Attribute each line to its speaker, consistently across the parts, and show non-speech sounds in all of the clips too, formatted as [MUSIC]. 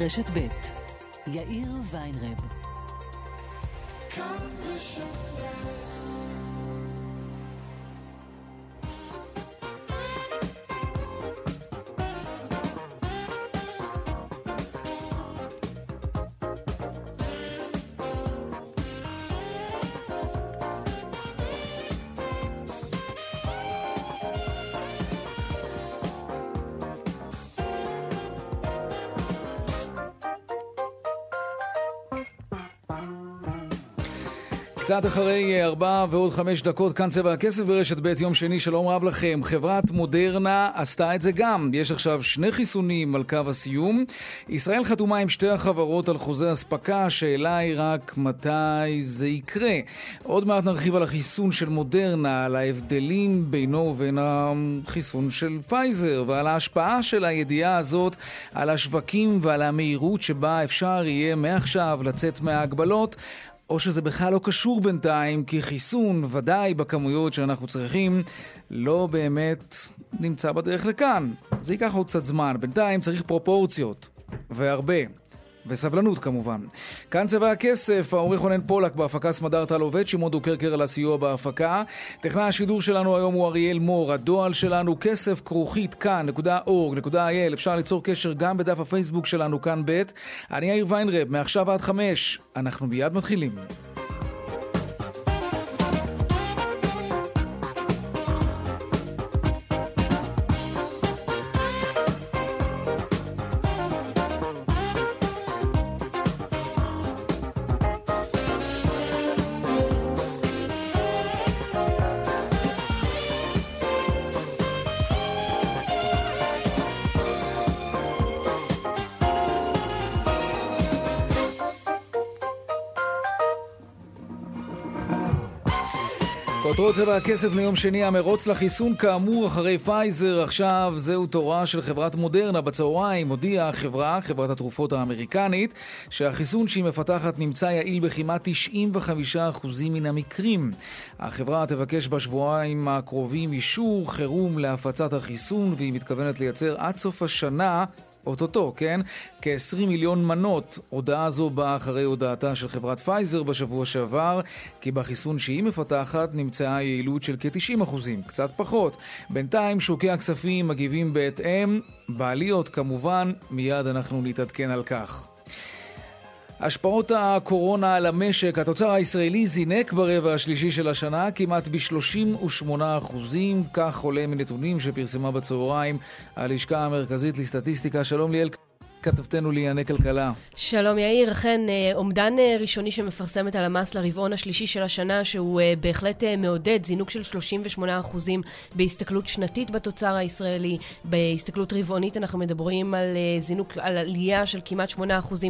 Speaker 1: רשת ב' יאיר ויינרב. כאן קצת אחרי ארבע ועוד חמש דקות, כאן צבע הכסף ברשת ב' יום שני, שלום רב לכם. חברת מודרנה עשתה את זה גם. יש עכשיו שני חיסונים על קו הסיום. ישראל חתומה עם שתי החברות על חוזה אספקה, השאלה היא רק מתי זה יקרה. עוד מעט נרחיב על החיסון של מודרנה, על ההבדלים בינו ובין החיסון של פייזר, ועל ההשפעה של הידיעה הזאת על השווקים ועל המהירות שבה אפשר יהיה מעכשיו לצאת מההגבלות. או שזה בכלל לא קשור בינתיים, כי חיסון, ודאי בכמויות שאנחנו צריכים, לא באמת נמצא בדרך לכאן. זה ייקח עוד קצת זמן. בינתיים צריך פרופורציות, והרבה. וסבלנות כמובן. כאן צבע הכסף, העורך רונן פולק בהפקה סמדר עובד, שמעון דוקרקר על הסיוע בהפקה. טכנאי השידור שלנו היום הוא אריאל מור, הדועל שלנו כסף כרוכית כאן.org.il, אפשר ליצור קשר גם בדף הפייסבוק שלנו כאן ב'. אני יאיר ויינרב, מעכשיו עד חמש, אנחנו מיד מתחילים. כותרות צבע הכסף ליום שני, המרוץ לחיסון כאמור אחרי פייזר, עכשיו זהו תורה של חברת מודרנה. בצהריים הודיעה החברה, חברת התרופות האמריקנית, שהחיסון שהיא מפתחת נמצא יעיל בכמעט 95% מן המקרים. החברה תבקש בשבועיים הקרובים אישור חירום להפצת החיסון, והיא מתכוונת לייצר עד סוף השנה אוטוטו, כן? כ-20 מיליון מנות. הודעה זו באה אחרי הודעתה של חברת פייזר בשבוע שעבר, כי בחיסון שהיא מפתחת נמצאה יעילות של כ-90 קצת פחות. בינתיים שוקי הכספים מגיבים בהתאם, בעליות כמובן, מיד אנחנו נתעדכן על כך. השפעות הקורונה על המשק, התוצר הישראלי זינק ברבע השלישי של השנה כמעט ב-38 אחוזים, כך עולה מנתונים שפרסמה בצהריים הלשכה המרכזית לסטטיסטיקה. שלום ליאל כתבתנו לענייני כלכלה.
Speaker 2: שלום יאיר, אכן אה, אומדן אה, ראשוני שמפרסמת הלמ"ס לרבעון השלישי של השנה, שהוא אה, בהחלט מעודד, זינוק של 38% בהסתכלות שנתית בתוצר הישראלי. בהסתכלות רבעונית אנחנו מדברים על זינוק, על עלייה של כמעט 8%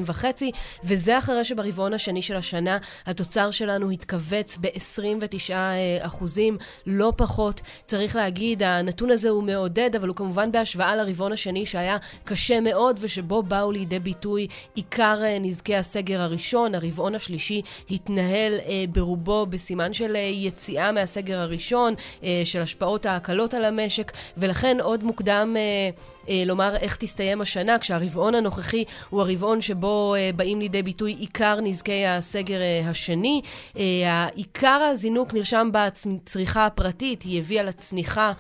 Speaker 2: וחצי, וזה אחרי שברבעון השני של השנה התוצר שלנו התכווץ ב-29%, לא פחות. צריך להגיד, הנתון הזה הוא מעודד, אבל הוא כמובן בהשוואה לרבעון השני שהיה קשה מאוד ושבו באו לידי ביטוי עיקר אה, נזקי הסגר הראשון. הרבעון השלישי התנהל אה, ברובו בסימן של אה, יציאה מהסגר הראשון, של השפעות ההקלות על המשק, ולכן עוד מוקדם... אה, לומר איך תסתיים השנה, כשהרבעון הנוכחי הוא הרבעון שבו אה, באים לידי ביטוי עיקר נזקי הסגר אה, השני. עיקר הזינוק נרשם בצריכה הפרטית, היא הביאה לצניחה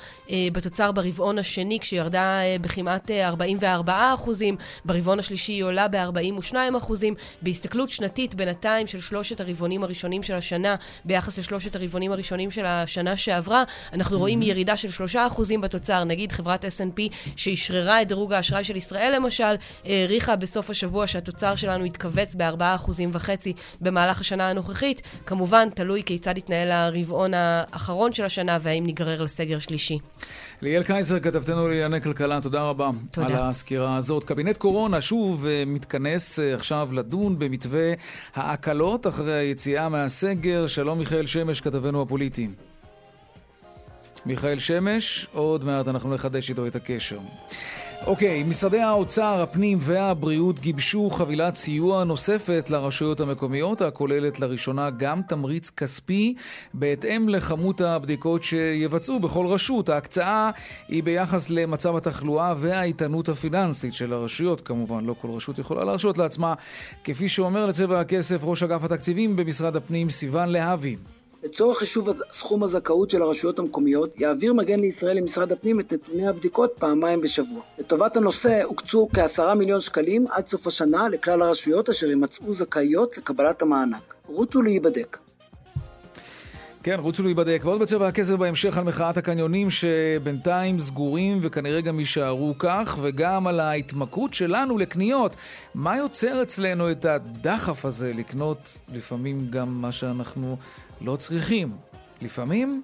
Speaker 2: בתוצר ברבעון השני, כשירדה בכמעט אה, 44 אחוזים, ברבעון השלישי היא עולה ב-42 אחוזים. בהסתכלות שנתית בינתיים של שלושת הרבעונים הראשונים של השנה ביחס לשלושת הרבעונים הראשונים של השנה שעברה, אנחנו רואים ירידה של 3 אחוזים בתוצר. נגיד חברת S&P שאישרה אשררה את דירוג האשראי של ישראל למשל, העריכה בסוף השבוע שהתוצר שלנו יתכווץ ב-4.5% במהלך השנה הנוכחית. כמובן, תלוי כיצד יתנהל הרבעון האחרון של השנה והאם ניגרר לסגר שלישי.
Speaker 3: ליאל קייזר, כתבתנו לענייני כלכלה, תודה רבה תודה. על הסקירה הזאת. קבינט קורונה שוב אה, מתכנס אה, עכשיו לדון במתווה ההקלות אחרי היציאה מהסגר. שלום מיכאל שמש, כתבנו הפוליטי. מיכאל שמש, עוד מעט אנחנו נחדש איתו את הקשר.
Speaker 1: אוקיי, okay, משרדי האוצר, הפנים והבריאות גיבשו חבילת סיוע נוספת לרשויות המקומיות, הכוללת לראשונה גם תמריץ כספי בהתאם לכמות הבדיקות שיבצעו בכל רשות. ההקצאה היא ביחס למצב התחלואה והאיתנות הפיננסית של הרשויות, כמובן, לא כל רשות יכולה להרשות לעצמה, כפי שאומר לצבע הכסף ראש אגף התקציבים במשרד הפנים, סיון להבי.
Speaker 4: לצורך חישוב סכום הזכאות של הרשויות המקומיות, יעביר מגן לישראל למשרד הפנים את נתוני הבדיקות פעמיים בשבוע. לטובת הנושא הוקצו כעשרה מיליון שקלים עד סוף השנה לכלל הרשויות אשר יימצאו זכאיות לקבלת המענק. רוצו להיבדק.
Speaker 1: כן, רוצו להיבדק. ועוד בצבע הכסף בהמשך על מחאת הקניונים שבינתיים סגורים וכנראה גם יישארו כך, וגם על ההתמכרות שלנו לקניות. מה יוצר אצלנו את הדחף הזה לקנות לפעמים גם מה שאנחנו לא צריכים? לפעמים?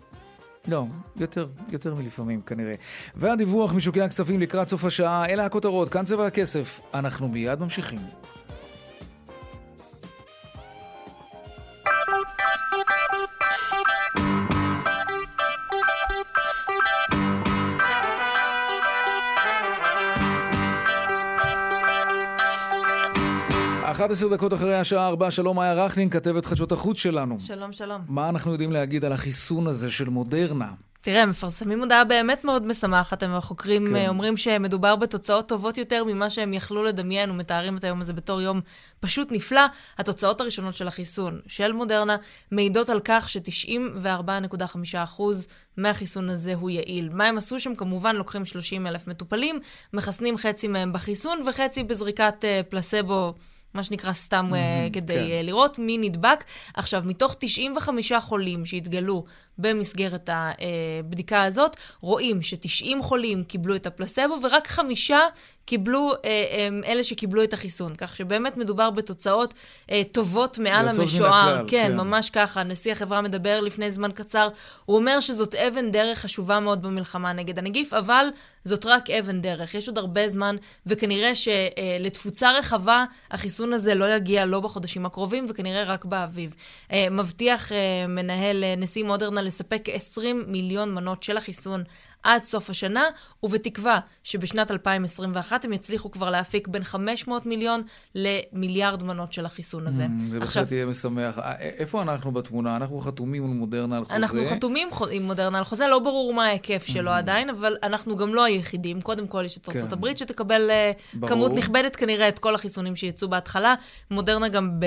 Speaker 1: לא, יותר, יותר מלפעמים כנראה. והדיווח משוקי הכספים לקראת סוף השעה, אלה הכותרות, כאן צבע הכסף. אנחנו מיד ממשיכים. 11 דקות אחרי השעה 4, שלום מאיה רכלין, כתבת חדשות החוץ שלנו.
Speaker 5: שלום, שלום.
Speaker 1: מה אנחנו יודעים להגיד על החיסון הזה של מודרנה?
Speaker 5: תראה, הם מפרסמים הודעה באמת מאוד משמחת. הם החוקרים כן. אומרים שמדובר בתוצאות טובות יותר ממה שהם יכלו לדמיין, ומתארים את היום הזה בתור יום פשוט נפלא. התוצאות הראשונות של החיסון של מודרנה מעידות על כך ש-94.5% מהחיסון הזה הוא יעיל. מה הם עשו שם? כמובן לוקחים 30 אלף מטופלים, מחסנים חצי מהם בחיסון וחצי בזריקת uh, פלסבו. מה שנקרא סתם mm-hmm, כדי כן. אה, לראות מי נדבק. עכשיו, מתוך 95 חולים שהתגלו במסגרת הבדיקה הזאת, רואים ש-90 חולים קיבלו את הפלסבו ורק חמישה קיבלו, אה, אלה שקיבלו את החיסון. כך שבאמת מדובר בתוצאות אה, טובות מעל המשוער. כן, כן, ממש ככה. נשיא החברה מדבר לפני זמן קצר. הוא אומר שזאת אבן דרך חשובה מאוד במלחמה נגד הנגיף, אבל זאת רק אבן דרך. יש עוד הרבה זמן, וכנראה שלתפוצה רחבה החיסון הזה לא יגיע לא בחודשים הקרובים, וכנראה רק באביב. מבטיח מנהל נשיא מודרנה לספק 20 מיליון מנות של החיסון עד סוף השנה, ובתקווה שבשנת 2021 הם יצליחו כבר להפיק בין 500 מיליון למיליארד מנות של החיסון הזה.
Speaker 1: Mm, זה בהחלט יהיה משמח. אה, איפה אנחנו בתמונה? אנחנו חתומים עם מודרנה על חוזה?
Speaker 5: אנחנו חתומים עם מודרנה על חוזה, לא ברור מה ההיקף שלו mm. עדיין, אבל אנחנו גם לא היחידים. קודם כל יש את ארצות כן. הברית שתקבל אה, ברור. כמות נכבדת כנראה את כל החיסונים שיצאו בהתחלה. מודרנה גם ב...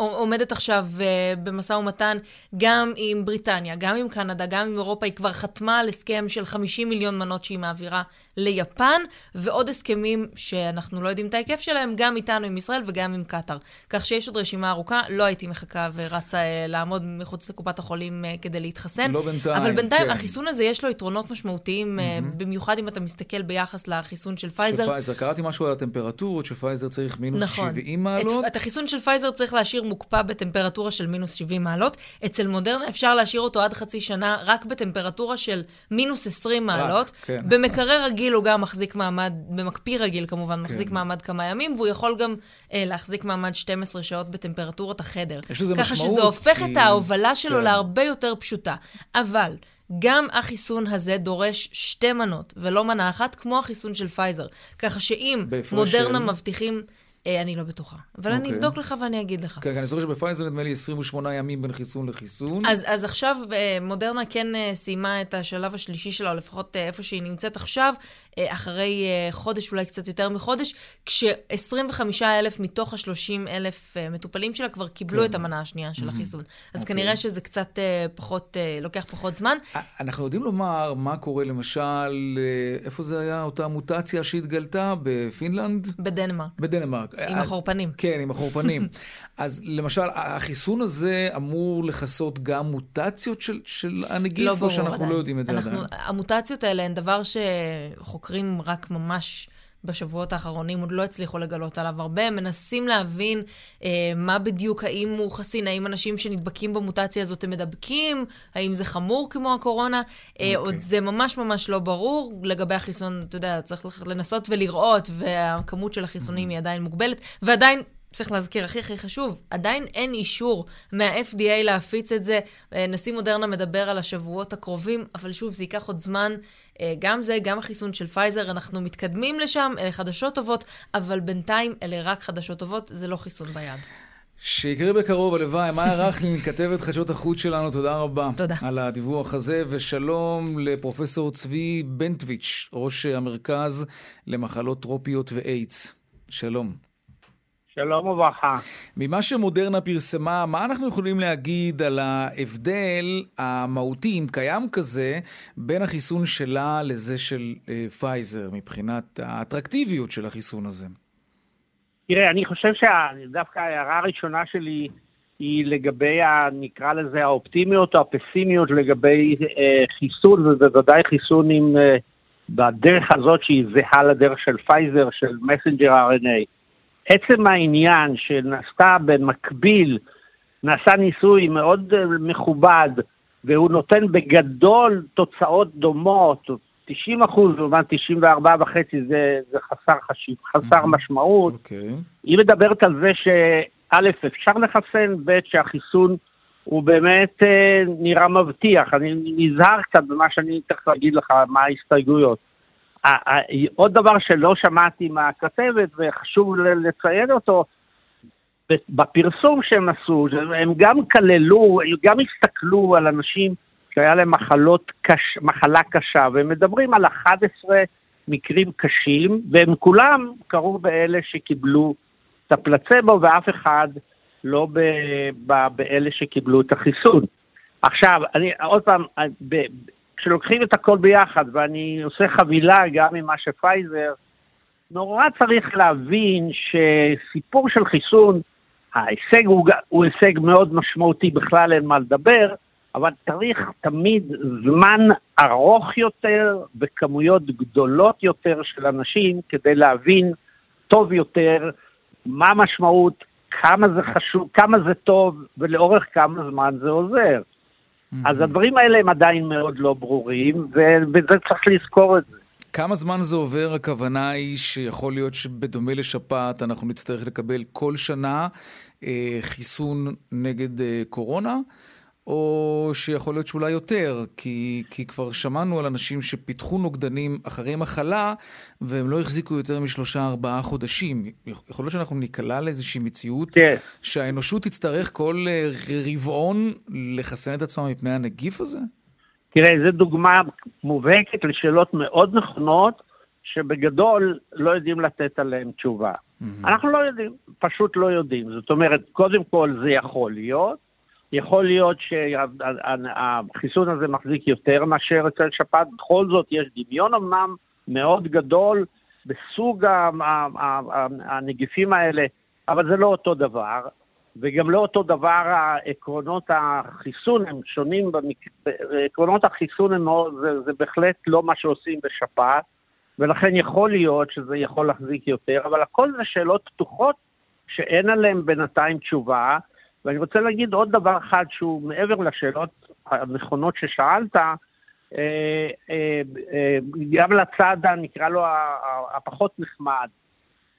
Speaker 5: אה, עומדת עכשיו uh, במשא ומתן גם עם בריטניה, גם עם קנדה, גם עם אירופה. היא כבר חתמה על הסכם של 50 מיליון מנות שהיא מעבירה ליפן, ועוד הסכמים שאנחנו לא יודעים את ההיקף שלהם, גם איתנו, עם ישראל וגם עם קטאר. כך שיש עוד רשימה ארוכה. לא הייתי מחכה ורצה uh, לעמוד מחוץ לקופת החולים uh, כדי להתחסן.
Speaker 1: לא בינתיים,
Speaker 5: אבל בינתיים, כן. החיסון הזה יש לו יתרונות משמעותיים, mm-hmm. במיוחד אם אתה מסתכל ביחס לחיסון של פייזר.
Speaker 1: של פייזר. קראתי משהו על הטמפרטורות, שפייזר צריך מינוס נכון. 70 מעלות.
Speaker 5: את, את החיסון של פייזר צריך להשאיר מוקפא בטמפרטורה של מינוס 70 מעלות. אצל מודרנה אפשר להשאיר אותו עד חצי שנה רק בטמפרטורה של מינוס 20 מעלות. רק, כן. במקרר רגיל הוא גם מחזיק מעמד, במקפיא רגיל כמובן, כן. מחזיק מעמד כמה ימים, והוא יכול גם אה, להחזיק מעמד 12 שעות בטמפרטורת החדר.
Speaker 1: יש לזה משמעות.
Speaker 5: ככה שזה הופך כי... את ההובלה שלו כן. להרבה יותר פשוטה. אבל... גם החיסון הזה דורש שתי מנות, ולא מנה אחת, כמו החיסון של פייזר. ככה שאם מודרנה של... מבטיחים... אה, אני לא בטוחה. אבל okay. אני אוקיי. אבדוק לך ואני אגיד לך.
Speaker 1: כן, כן, אני זוכר שבפייזר נדמה לי 28 ימים בין חיסון לחיסון.
Speaker 5: אז, אז עכשיו אה, מודרנה כן אה, סיימה את השלב השלישי שלה, או לפחות איפה שהיא נמצאת עכשיו, אחרי חודש, אולי קצת יותר מחודש, כש-25 אלף מתוך ה-30 אלף מטופלים שלה כבר קיבלו כן. את המנה השנייה של mm-hmm. החיסון. אז okay. אוקיי. כנראה שזה קצת פחות, לוקח פחות זמן.
Speaker 1: אנחנו יודעים לומר מה קורה למשל, איפה זה היה אותה מוטציה שהתגלתה? בפינלנד?
Speaker 5: בדנמרק.
Speaker 1: בדנמרק.
Speaker 5: עם החורפנים.
Speaker 1: כן, עם החורפנים. [LAUGHS] אז למשל, החיסון הזה אמור לכסות גם מוטציות של, של הנגיף, לא או שאנחנו עדיין. לא יודעים את זה אנחנו, עדיין?
Speaker 5: המוטציות האלה הן דבר שחוקרים רק ממש... בשבועות האחרונים עוד לא הצליחו לגלות עליו הרבה. מנסים להבין אה, מה בדיוק, האם הוא חסין, האם אנשים שנדבקים במוטציה הזאת הם מדבקים, האם זה חמור כמו הקורונה. אה, okay. עוד זה ממש ממש לא ברור. לגבי החיסון, אתה יודע, צריך לנסות ולראות, והכמות של החיסונים mm-hmm. היא עדיין מוגבלת, ועדיין... צריך להזכיר, הכי הכי חשוב, עדיין אין אישור מה-FDA להפיץ את זה. אה, נשיא מודרנה מדבר על השבועות הקרובים, אבל שוב, זה ייקח עוד זמן. אה, גם זה, גם החיסון של פייזר, אנחנו מתקדמים לשם, אלה חדשות טובות, אבל בינתיים אלה רק חדשות טובות, זה לא חיסון ביד.
Speaker 1: שיקרה בקרוב, הלוואי. מאיה [LAUGHS] רכלין, כתבת חדשות החוץ שלנו, תודה רבה.
Speaker 5: תודה.
Speaker 1: על הדיווח הזה, ושלום לפרופסור צבי בנטוויץ', ראש המרכז למחלות טרופיות ואיידס. שלום.
Speaker 6: שלום וברכה.
Speaker 1: ממה שמודרנה פרסמה, מה אנחנו יכולים להגיד על ההבדל המהותי, אם קיים כזה, בין החיסון שלה לזה של אה, פייזר, מבחינת האטרקטיביות של החיסון הזה?
Speaker 6: תראה, אני חושב שדווקא ההערה הראשונה שלי היא לגבי, ה, נקרא לזה, האופטימיות או הפסימיות לגבי אה, חיסון, ובוודאי חיסון עם, אה, בדרך הזאת שהיא זהה לדרך של פייזר, של messenger RNA. עצם העניין שנעשתה במקביל, נעשה ניסוי מאוד אה, מכובד, והוא נותן בגדול תוצאות דומות, 90 אחוז לעומת 94 וחצי זה, זה חסר חשיב, חסר mm-hmm. משמעות. Okay.
Speaker 1: Okay.
Speaker 6: היא מדברת על זה שא', אפשר לחסן, ב', שהחיסון הוא באמת אה, נראה מבטיח. אני נזהר קצת במה שאני תכף אגיד לך, מה ההסתייגויות. עוד דבר שלא שמעתי מהכתבת וחשוב לציין אותו, בפרסום שהם עשו, הם גם כללו, גם הסתכלו על אנשים שהיה להם מחלות קש, מחלה קשה, והם מדברים על 11 מקרים קשים, והם כולם קרו באלה שקיבלו את הפלצבו, ואף אחד לא ב, ב, באלה שקיבלו את החיסון. עכשיו, אני עוד פעם, כשלוקחים את הכל ביחד, ואני עושה חבילה גם ממה שפייזר, נורא צריך להבין שסיפור של חיסון, ההישג הוא, הוא הישג מאוד משמעותי, בכלל אין מה לדבר, אבל צריך תמיד זמן ארוך יותר וכמויות גדולות יותר של אנשים כדי להבין טוב יותר מה המשמעות, כמה זה חשוב, כמה זה טוב ולאורך כמה זמן זה עוזר. אז הדברים האלה הם עדיין מאוד לא ברורים, וזה צריך לזכור את זה.
Speaker 1: כמה זמן זה עובר? הכוונה היא שיכול להיות שבדומה לשפעת אנחנו נצטרך לקבל כל שנה אה, חיסון נגד אה, קורונה? או שיכול להיות שאולי יותר, כי, כי כבר שמענו על אנשים שפיתחו נוגדנים אחרי מחלה, והם לא החזיקו יותר משלושה-ארבעה חודשים. יכול להיות שאנחנו ניקלע לאיזושהי מציאות
Speaker 6: כן.
Speaker 1: שהאנושות תצטרך כל אה, רבעון לחסן את עצמה מפני הנגיף הזה?
Speaker 6: תראה, זו דוגמה מובהקת לשאלות מאוד נכונות, שבגדול לא יודעים לתת עליהן תשובה. Mm-hmm. אנחנו לא יודעים, פשוט לא יודעים. זאת אומרת, קודם כל זה יכול להיות, יכול להיות שהחיסון הזה מחזיק יותר מאשר אצל שפעת, בכל זאת יש דמיון אמנם מאוד גדול בסוג הנגיפים האלה, אבל זה לא אותו דבר, וגם לא אותו דבר עקרונות החיסון, הם שונים, במק... עקרונות החיסון הם מאוד, זה, זה בהחלט לא מה שעושים בשפעת, ולכן יכול להיות שזה יכול להחזיק יותר, אבל הכל זה שאלות פתוחות שאין עליהן בינתיים תשובה, ואני רוצה להגיד עוד דבר אחד שהוא מעבר לשאלות הנכונות ששאלת, אה, אה, אה, גם לצד, נקרא לו, הפחות נחמד.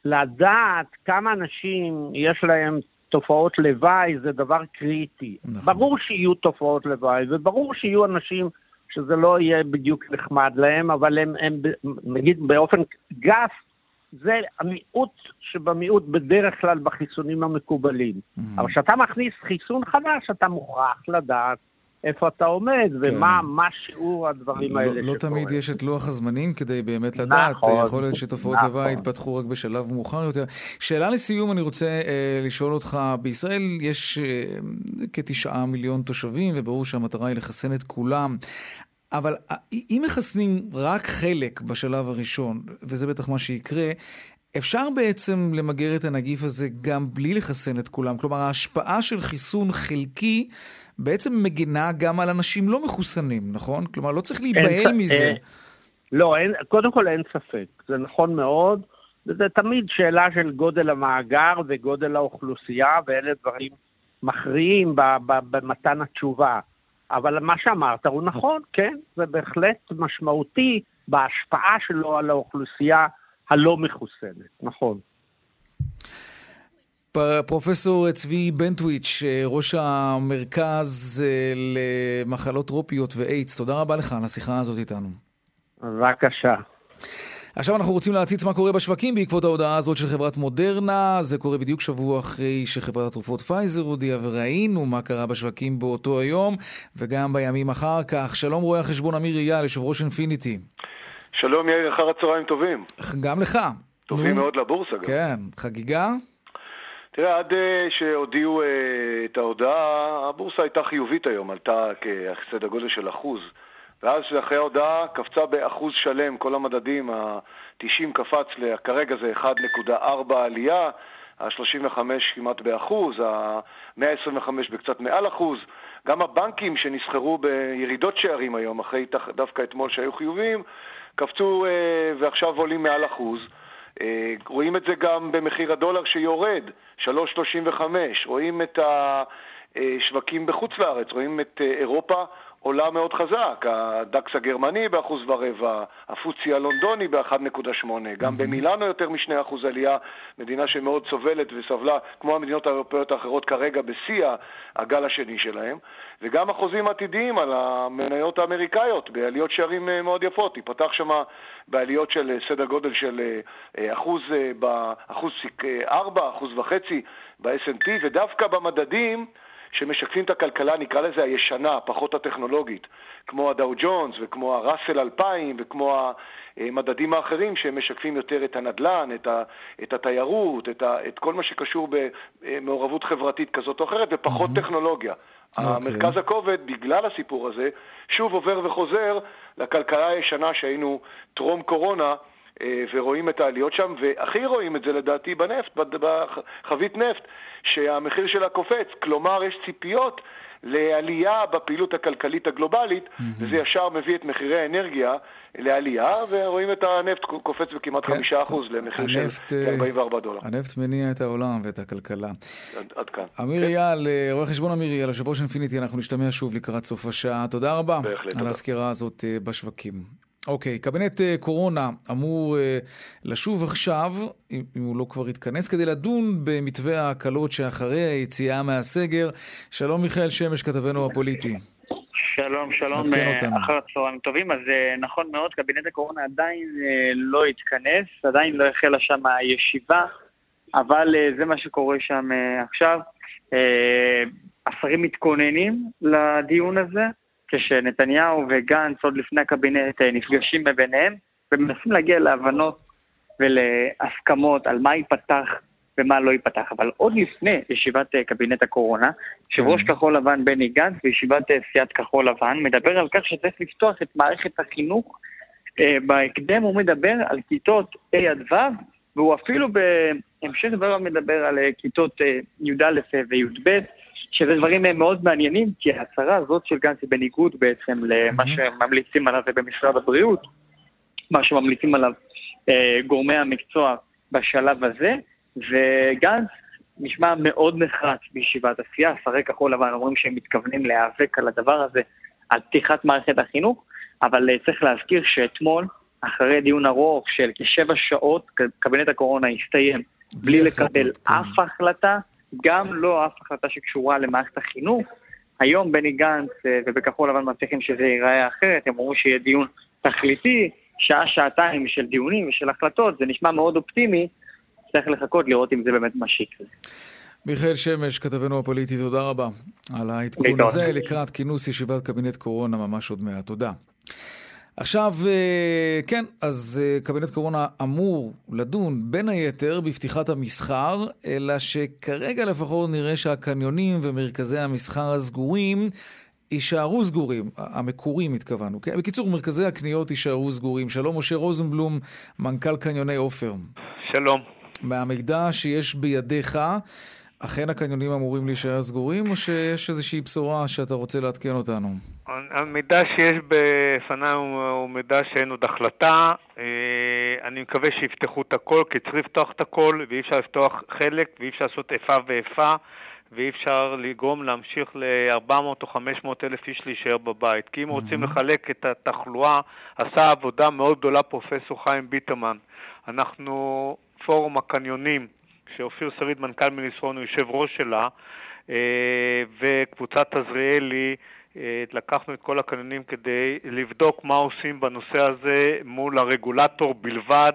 Speaker 6: לדעת כמה אנשים יש להם תופעות לוואי זה דבר קריטי. נכון. ברור שיהיו תופעות לוואי, וברור שיהיו אנשים שזה לא יהיה בדיוק נחמד להם, אבל הם, הם נגיד באופן גס, זה המיעוט שבמיעוט בדרך כלל בחיסונים המקובלים. Mm-hmm. אבל כשאתה מכניס חיסון חדש, אתה מוכרח לדעת איפה אתה עומד, כן. ומה שיעור הדברים לא, האלה
Speaker 1: לא, לא תמיד יש את לוח הזמנים כדי באמת לדעת. נכון, יכול להיות שתופעות נכון. לוואי יתפתחו רק בשלב מאוחר יותר. שאלה לסיום, אני רוצה אה, לשאול אותך, בישראל יש אה, כתשעה מיליון תושבים, וברור שהמטרה היא לחסן את כולם. אבל אם מחסנים רק חלק בשלב הראשון, וזה בטח מה שיקרה, אפשר בעצם למגר את הנגיף הזה גם בלי לחסן את כולם. כלומר, ההשפעה של חיסון חלקי בעצם מגינה גם על אנשים לא מחוסנים, נכון? כלומר, לא צריך להיבהל מזה. אה,
Speaker 6: לא, אין, קודם כל אין ספק, זה נכון מאוד. וזה תמיד שאלה של גודל המאגר וגודל האוכלוסייה, ואלה דברים מכריעים במתן התשובה. אבל מה שאמרת הוא נכון, כן, זה בהחלט משמעותי בהשפעה שלו על האוכלוסייה הלא מחוסנת, נכון.
Speaker 1: פרופסור צבי בנטוויץ', ראש המרכז למחלות טרופיות ואיידס, תודה רבה לך על השיחה הזאת איתנו.
Speaker 6: בבקשה.
Speaker 1: עכשיו אנחנו רוצים להציץ מה קורה בשווקים בעקבות ההודעה הזאת של חברת מודרנה. זה קורה בדיוק שבוע אחרי שחברת התרופות פייזר הודיעה, וראינו מה קרה בשווקים באותו היום, וגם בימים אחר כך. שלום רואה החשבון אמיר אייל, יושב ראש אינפיניטי.
Speaker 7: שלום יאיר, אחר הצהריים טובים.
Speaker 1: גם לך.
Speaker 7: טובים נו. מאוד לבורסה גם.
Speaker 1: כן, חגיגה?
Speaker 7: תראה, עד אה, שהודיעו אה, את ההודעה, הבורסה הייתה חיובית היום, עלתה כסדר גודל של אחוז. ואז אחרי ההודעה קפצה באחוז שלם, כל המדדים, ה-90 קפץ, כרגע זה 1.4 עלייה, ה-35 כמעט באחוז, ה-125 בקצת מעל אחוז. גם הבנקים שנסחרו בירידות שערים היום, אחרי דווקא אתמול שהיו חיוביים, קפצו אה, ועכשיו עולים מעל אחוז. אה, רואים את זה גם במחיר הדולר שיורד, 3.35. רואים את השווקים בחוץ לארץ, רואים את אה, אירופה עולה מאוד חזק, הדקס הגרמני באחוז ורבע, הפוצי הלונדוני ב-1.8, גם במילאנו יותר מ-2% עלייה, מדינה שמאוד סובלת וסבלה, כמו המדינות האירופאיות האחרות כרגע בשיא הגל השני שלהם, וגם החוזים העתידיים על המניות האמריקאיות בעליות שערים אה, מאוד יפות, תיפתח שם בעליות של אה, סדר גודל של אה, אחוז, אחוז 4, אחוז וחצי ב-S&P, ודווקא במדדים שמשקפים את הכלכלה, נקרא לזה הישנה, פחות הטכנולוגית, כמו הדאו ג'ונס וכמו הראסל 2000 וכמו המדדים האחרים שמשקפים יותר את הנדל"ן, את, ה, את התיירות, את, ה, את כל מה שקשור במעורבות חברתית כזאת או אחרת, ופחות mm-hmm. טכנולוגיה. Okay. אוקיי. המרכז הכובד, בגלל הסיפור הזה, שוב עובר וחוזר לכלכלה הישנה שהיינו טרום קורונה, ורואים את העליות שם, והכי רואים את זה לדעתי בנפט, בחבית נפט, שהמחיר שלה קופץ, כלומר יש ציפיות לעלייה בפעילות הכלכלית הגלובלית, mm-hmm. וזה ישר מביא את מחירי האנרגיה לעלייה, ורואים את הנפט קופץ בכמעט כן, חמישה אחוז למחיר הנפט, של 44 דולר.
Speaker 1: הנפט מניע את העולם ואת הכלכלה.
Speaker 7: עד, עד כאן.
Speaker 1: אמיר כן. אייל, אה, רואה חשבון אמיר אייל, יושב ראש אינפיניטי, אנחנו נשתמע שוב לקראת סוף השעה. תודה רבה בהחלט, על הסקירה הזאת אה, בשווקים. אוקיי, קבינט אה, קורונה אמור אה, לשוב עכשיו, אם הוא לא כבר התכנס, כדי לדון במתווה ההקלות שאחרי היציאה מהסגר. שלום מיכאל שמש, כתבנו הפוליטי.
Speaker 8: שלום, שלום, אה, אחר הצהריים טובים. אז נכון מאוד, קבינט הקורונה עדיין לא התכנס, עדיין לא החלה שם הישיבה, אבל זה מה שקורה שם עכשיו. השרים מתכוננים לדיון הזה. כשנתניהו וגנץ עוד לפני הקבינט אה, נפגשים ביניהם ומנסים להגיע להבנות ולהסכמות על מה ייפתח ומה לא ייפתח. אבל עוד לפני ישיבת אה, קבינט הקורונה, יושב ראש כן. כחול לבן בני גנץ בישיבת אה, סיעת כחול לבן מדבר על כך שצריך לפתוח את מערכת החינוך בהקדם, הוא מדבר על כיתות A עד ו', והוא אפילו בהמשך דבריו מדבר על כיתות י"א וי"ב. שזה דברים מאוד מעניינים, כי ההצהרה הזאת של גנץ היא בניגוד בעצם למה שממליצים עליו במשרד הבריאות, מה שממליצים עליו אה, גורמי המקצוע בשלב הזה, וגנץ נשמע מאוד נחרץ בישיבת הסיעה, שרי כחול לבן אומרים שהם מתכוונים להיאבק על הדבר הזה, על פתיחת מערכת החינוך, אבל אה, צריך להזכיר שאתמול, אחרי דיון ארוך של כשבע שעות, קבינט הקורונה הסתיים בלי לקבל כן. אף החלטה. גם לא אף החלטה שקשורה למערכת החינוך. היום בני גנץ אה, ובכחול לבן מבטיחים שזה ייראה אחרת, הם אמרו שיהיה דיון תכליתי, שעה-שעתיים של דיונים ושל החלטות, זה נשמע מאוד אופטימי, צריך לחכות לראות אם זה באמת מה שיקרה.
Speaker 1: מיכאל שמש, כתבנו הפוליטי, תודה רבה על העדכון הזה לקראת כינוס ישיבת קבינט קורונה ממש עוד מעט. תודה. עכשיו, אה, כן, אז אה, קבינט קורונה אמור לדון בין היתר בפתיחת המסחר, אלא שכרגע לפחות נראה שהקניונים ומרכזי המסחר הסגורים יישארו סגורים, המקורים התכוונו. כן? בקיצור, מרכזי הקניות יישארו סגורים. שלום, משה רוזנבלום, מנכ"ל קניוני עופר.
Speaker 9: שלום.
Speaker 1: מהמידע שיש בידיך, אכן הקניונים אמורים להישאר סגורים, או שיש איזושהי בשורה שאתה רוצה לעדכן אותנו?
Speaker 9: המידע שיש בפניי הוא מידע שאין עוד החלטה. אה, אני מקווה שיפתחו את הכל, כי צריך לפתוח את הכל, ואי אפשר לפתוח חלק, ואי אפשר לעשות איפה ואיפה, ואי אפשר לגרום להמשיך ל-400 או 500 אלף איש להישאר בבית. כי אם mm-hmm. רוצים לחלק את התחלואה, עשה עבודה מאוד גדולה פרופסור חיים ביטמן. אנחנו, פורום הקניונים, שאופיר שריד, מנכ"ל מליסרון, הוא יושב ראש שלה, וקבוצת עזריאלי, לקחנו את כל הקניונים כדי לבדוק מה עושים בנושא הזה מול הרגולטור בלבד.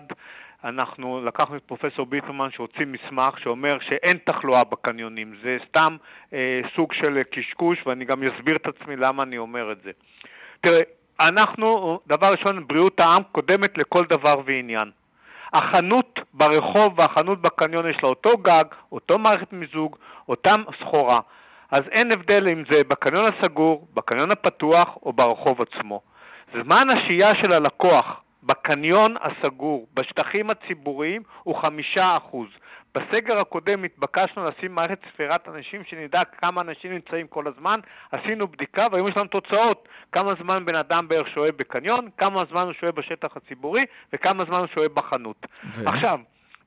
Speaker 9: אנחנו לקחנו את פרופסור ביטרמן שהוציא מסמך שאומר שאין תחלואה בקניונים, זה סתם אה, סוג של קשקוש ואני גם אסביר את עצמי למה אני אומר את זה. תראה, אנחנו, דבר ראשון, בריאות העם קודמת לכל דבר ועניין. החנות ברחוב והחנות בקניון יש לה אותו גג, אותו מערכת מיזוג, אותם סחורה. אז אין הבדל אם זה בקניון הסגור, בקניון הפתוח או ברחוב עצמו. זמן השהייה של הלקוח בקניון הסגור, בשטחים הציבוריים, הוא חמישה אחוז. בסגר הקודם התבקשנו לשים מערכת ספירת אנשים שנדע כמה אנשים נמצאים כל הזמן, עשינו בדיקה והיום יש לנו תוצאות כמה זמן בן אדם בערך שוהה בקניון, כמה זמן הוא שוהה בשטח הציבורי וכמה זמן הוא שוהה בחנות. ו... עכשיו,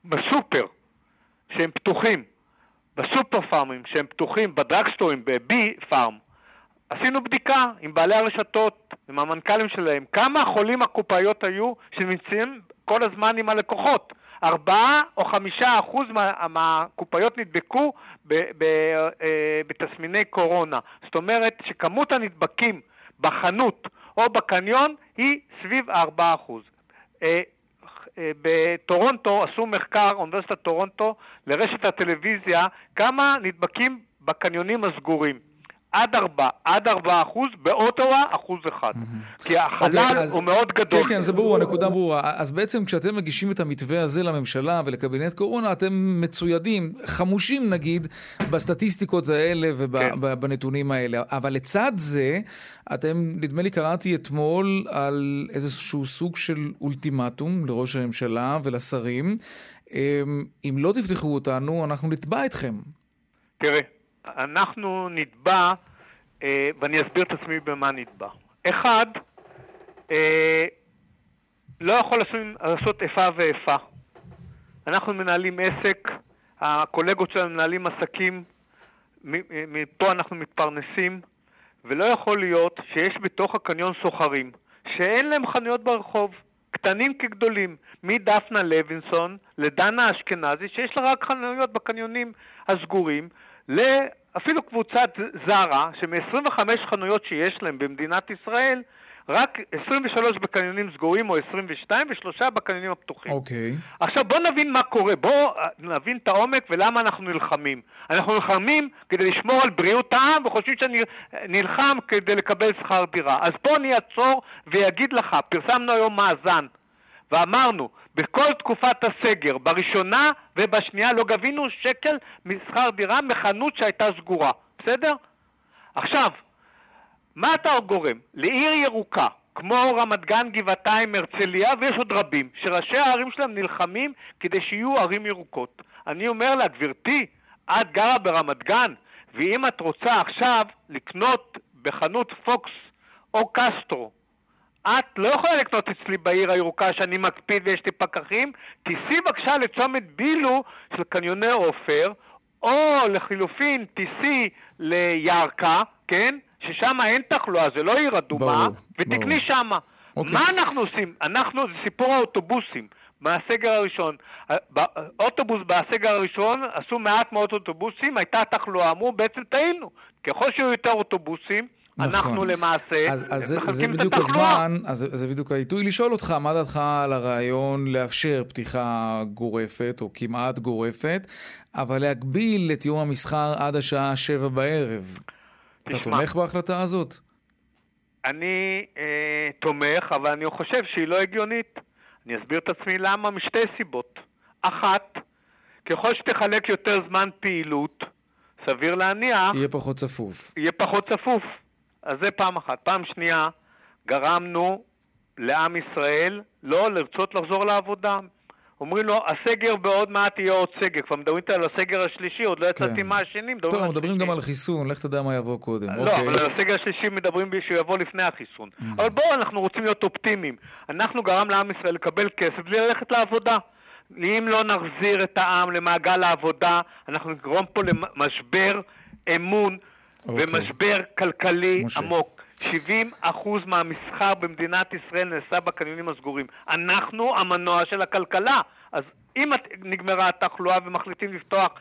Speaker 9: בסופר, שהם פתוחים, בסופר פארמים שהם פתוחים, בדרגסטורים, בבי פארם, עשינו בדיקה עם בעלי הרשתות, עם המנכ"לים שלהם, כמה חולים הקופאיות היו שנמצאים כל הזמן עם הלקוחות. ארבעה או חמישה אחוז מה, מהקופאיות נדבקו אה, בתסמיני קורונה. זאת אומרת שכמות הנדבקים בחנות או בקניון היא סביב הארבעה אחוז. אה, אה, בטורונטו עשו מחקר, אוניברסיטת טורונטו, לרשת הטלוויזיה, כמה נדבקים בקניונים הסגורים. עד 4, עד 4 אחוז, באוטווה אחוז אחד. כי החלל okay, אוקיי, אז, הוא מאוד גדול.
Speaker 1: כן, כן, זה ברור, הנקודה ברורה. אז בעצם כשאתם מגישים את המתווה הזה לממשלה ולקבינט קורונה, אתם מצוידים, חמושים נגיד, בסטטיסטיקות האלה ובנתונים כן. האלה. אבל לצד זה, אתם, נדמה לי קראתי אתמול על איזשהו סוג של אולטימטום לראש הממשלה ולשרים. אמ, אם לא תפתחו אותנו, אנחנו נתבע אתכם.
Speaker 9: תראה. אנחנו נתבע, אה, ואני אסביר את עצמי במה נתבע. אחד, אה, לא יכול לעשות, לעשות איפה ואיפה. אנחנו מנהלים עסק, הקולגות שלנו מנהלים עסקים, מפה אנחנו מתפרנסים, ולא יכול להיות שיש בתוך הקניון סוחרים שאין להם חנויות ברחוב, קטנים כגדולים, מדפנה לוינסון לדנה אשכנזי, שיש לה רק חנויות בקניונים הסגורים, לאפילו קבוצת זרה, שמ-25 חנויות שיש להם במדינת ישראל, רק 23 בקניונים סגורים או 22 ושלושה בקניונים הפתוחים.
Speaker 1: אוקיי. Okay.
Speaker 9: עכשיו בואו נבין מה קורה, בואו נבין את העומק ולמה אנחנו נלחמים. אנחנו נלחמים כדי לשמור על בריאות העם וחושבים שאני נלחם כדי לקבל שכר דירה. אז פה אני אעצור ואגיד לך, פרסמנו היום מאזן ואמרנו, בכל תקופת הסגר, בראשונה ובשנייה, לא גבינו שקל משכר דירה מחנות שהייתה סגורה, בסדר? עכשיו, מה אתה גורם? לעיר ירוקה, כמו רמת גן, גבעתיים, הרצליה, ויש עוד רבים, שראשי הערים שלהם נלחמים כדי שיהיו ערים ירוקות. אני אומר לה, גברתי, את גרה ברמת גן, ואם את רוצה עכשיו לקנות בחנות פוקס או קסטרו את לא יכולה לקנות אצלי בעיר הירוקה שאני מקפיד ויש לי פקחים, תיסעי בבקשה לצומת בילו של קניוני עופר, או לחילופין תיסעי לירכא, כן? ששם אין תחלואה, זה לא עיר אדומה, ותקני שמה. אוקיי. מה אנחנו עושים? אנחנו, זה סיפור האוטובוסים. מהסגר הראשון. אוטובוס בסגר הראשון, עשו מעט מאוד אוטובוסים, הייתה תחלואה, אמרו בעצם טעינו. ככל שיהיו יותר אוטובוסים, נכון. אנחנו למעשה אז, אז מחלקים זה, זה את התחלואה. הזמן,
Speaker 1: אז זה בדיוק העיתוי לשאול אותך, מה דעתך על הרעיון לאפשר פתיחה גורפת, או כמעט גורפת, אבל להגביל את יום המסחר עד השעה שבע בערב? תשמע, אתה תומך בהחלטה הזאת?
Speaker 9: אני אה, תומך, אבל אני חושב שהיא לא הגיונית. אני אסביר את עצמי למה, משתי סיבות. אחת, ככל שתחלק יותר זמן פעילות, סביר להניח...
Speaker 1: יהיה פחות צפוף.
Speaker 9: יהיה פחות צפוף. אז זה פעם אחת. פעם שנייה, גרמנו לעם ישראל לא לרצות לחזור לעבודה. אומרים לו, הסגר בעוד מעט יהיה עוד סגר. כבר מדברים על הסגר השלישי, עוד לא יצאתי כן. מה השני,
Speaker 1: מדברים טוב, מדברים גם על חיסון, לך תדע מה יבוא קודם.
Speaker 9: לא, אוקיי. אבל על הסגר השלישי מדברים שהוא יבוא לפני החיסון. Mm. אבל בואו, אנחנו רוצים להיות אופטימיים. אנחנו גרם לעם ישראל לקבל כסף בלי ללכת לעבודה. אם לא נחזיר את העם למעגל העבודה, אנחנו נגרום פה למשבר אמון אוקיי. ומשבר כלכלי משה. עמוק. 70 אחוז מהמסחר במדינת ישראל נעשה בקניונים הסגורים. אנחנו המנוע של הכלכלה. אז אם נגמרה התחלואה ומחליטים לפתוח